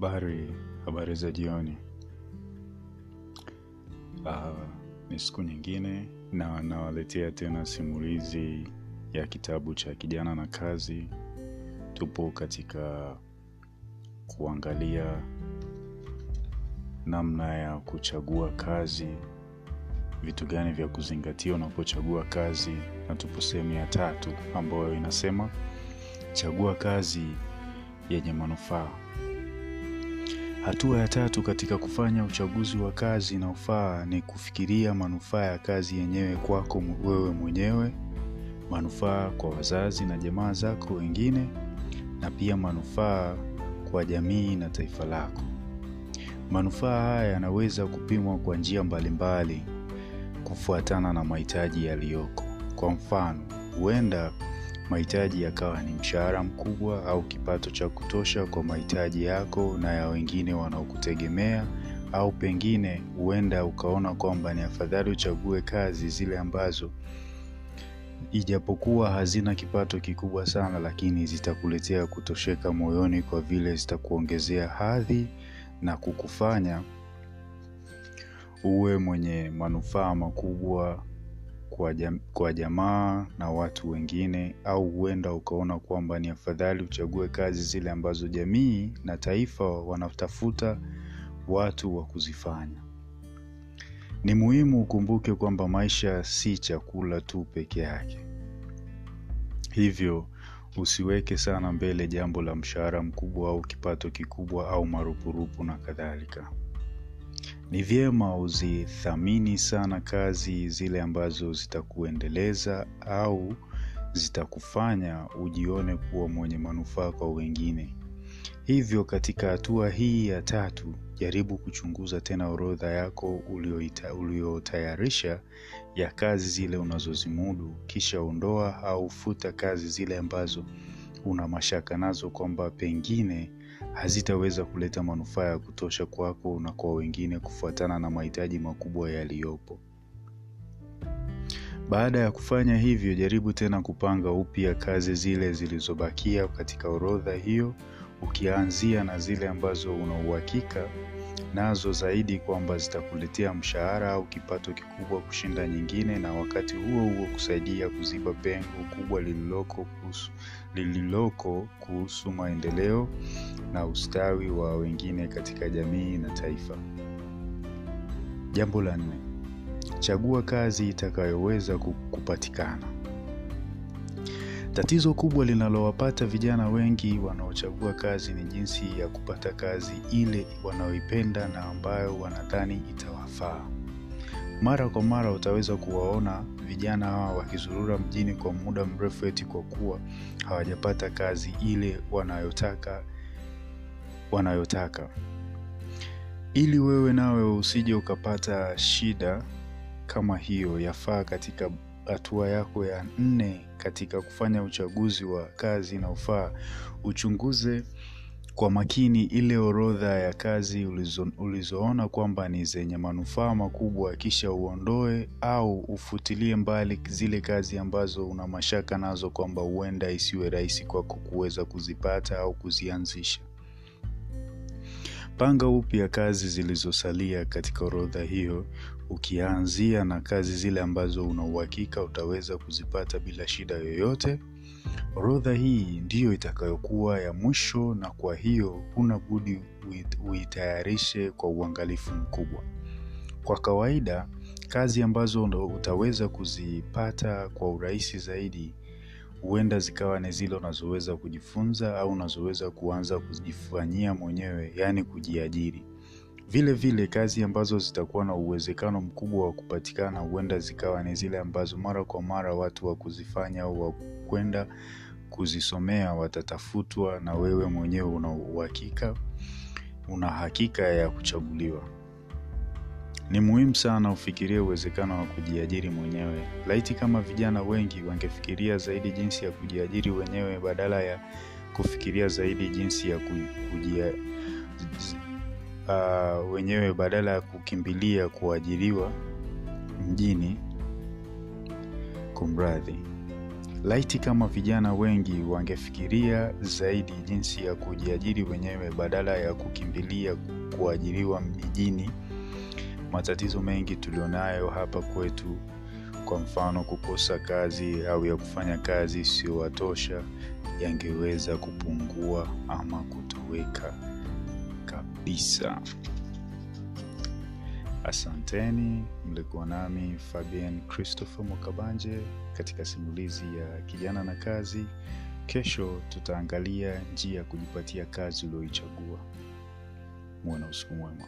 Habari, habari za jioni. Uh, ni siku nyingine na nawaletea tena simulizi ya kitabu cha kijana na kazi. Tupo katika kuangalia namna ya kuchagua kazi, vitu gani vya kuzingatia unapochagua kazi, na tupo sehemu ya tatu ambayo inasema chagua kazi yenye manufaa. Hatua ya tatu katika kufanya uchaguzi wa kazi inayofaa ni kufikiria manufaa ya kazi yenyewe kwako wewe mwenyewe, manufaa kwa wazazi na jamaa zako wengine, na pia manufaa kwa jamii na taifa lako. Manufaa haya yanaweza kupimwa kwa njia mbalimbali kufuatana na mahitaji yaliyoko. Kwa mfano, huenda mahitaji yakawa ni mshahara mkubwa au kipato cha kutosha kwa mahitaji yako na ya wengine wanaokutegemea, au pengine huenda ukaona kwamba ni afadhali uchague kazi zile ambazo ijapokuwa hazina kipato kikubwa sana, lakini zitakuletea kutosheka moyoni kwa vile zitakuongezea hadhi na kukufanya uwe mwenye manufaa makubwa kwa, jam, kwa jamaa na watu wengine, au huenda ukaona kwamba ni afadhali uchague kazi zile ambazo jamii na taifa wanatafuta watu wa kuzifanya. Ni muhimu ukumbuke kwamba maisha si chakula tu peke yake, hivyo usiweke sana mbele jambo la mshahara mkubwa au kipato kikubwa au marupurupu na kadhalika. Ni vyema uzithamini sana kazi zile ambazo zitakuendeleza au zitakufanya ujione kuwa mwenye manufaa kwa wengine. Hivyo katika hatua hii ya tatu, jaribu kuchunguza tena orodha yako uliotayarisha ya kazi zile unazozimudu, kisha ondoa au futa kazi zile ambazo una mashaka nazo kwamba pengine hazitaweza kuleta manufaa ya kutosha kwako na kwa wengine kufuatana na mahitaji makubwa yaliyopo. Baada ya kufanya hivyo, jaribu tena kupanga upya kazi zile zilizobakia katika orodha hiyo, ukianzia na zile ambazo una uhakika nazo zaidi kwamba zitakuletea mshahara au kipato kikubwa kushinda nyingine, na wakati huo huo kusaidia kuziba pengo kubwa lililoko kuhusu, lililoko kuhusu maendeleo na ustawi wa wengine katika jamii na taifa. Jambo la nne, chagua kazi itakayoweza kupatikana. Tatizo kubwa linalowapata vijana wengi wanaochagua kazi ni jinsi ya kupata kazi ile wanaoipenda na ambayo wanadhani itawafaa. Mara kwa mara utaweza kuwaona vijana hawa wakizurura mjini kwa muda mrefu eti kwa kuwa hawajapata kazi ile wanayotaka wanayotaka. Ili wewe nawe usije ukapata shida kama hiyo, yafaa katika hatua yako ya nne katika kufanya uchaguzi wa kazi inayofaa, uchunguze kwa makini ile orodha ya kazi ulizo, ulizoona kwamba ni zenye manufaa makubwa, kisha uondoe au ufutilie mbali zile kazi ambazo una mashaka nazo kwamba huenda isiwe rahisi kwako kuweza kuzipata au kuzianzisha. Panga upya kazi zilizosalia katika orodha hiyo, ukianzia na kazi zile ambazo una uhakika utaweza kuzipata bila shida yoyote. Orodha hii ndiyo itakayokuwa ya mwisho, na kwa hiyo huna budi uitayarishe kwa uangalifu mkubwa. Kwa kawaida, kazi ambazo utaweza kuzipata kwa urahisi zaidi huenda zikawa ni zile unazoweza kujifunza au unazoweza kuanza kujifanyia mwenyewe, yaani kujiajiri. Vile vile kazi ambazo zitakuwa na uwezekano mkubwa wa kupatikana huenda zikawa ni zile ambazo mara kwa mara watu wa kuzifanya au wa kwenda kuzisomea watatafutwa, na wewe mwenyewe una uhakika, una hakika ya kuchaguliwa. Ni muhimu sana ufikirie uwezekano wa kujiajiri mwenyewe. Laiti kama vijana wengi wangefikiria zaidi jinsi ya kujiajiri wenyewe badala ya kufikiria zaidi jinsi ya kujia, uh, wenyewe badala ya kukimbilia kuajiriwa mjini. Kumradhi, Laiti kama vijana wengi wangefikiria zaidi jinsi ya kujiajiri wenyewe badala ya kukimbilia kuajiriwa mijini, matatizo mengi tulionayo hapa kwetu, kwa mfano kukosa kazi au ya kufanya kazi isiyowatosha, yangeweza kupungua ama kutoweka kabisa. Asanteni, mlikuwa nami Fabian Christopher Mwakabanje katika simulizi ya Kijana na Kazi. Kesho tutaangalia njia ya kujipatia kazi ulioichagua. Mwana usiku mwema.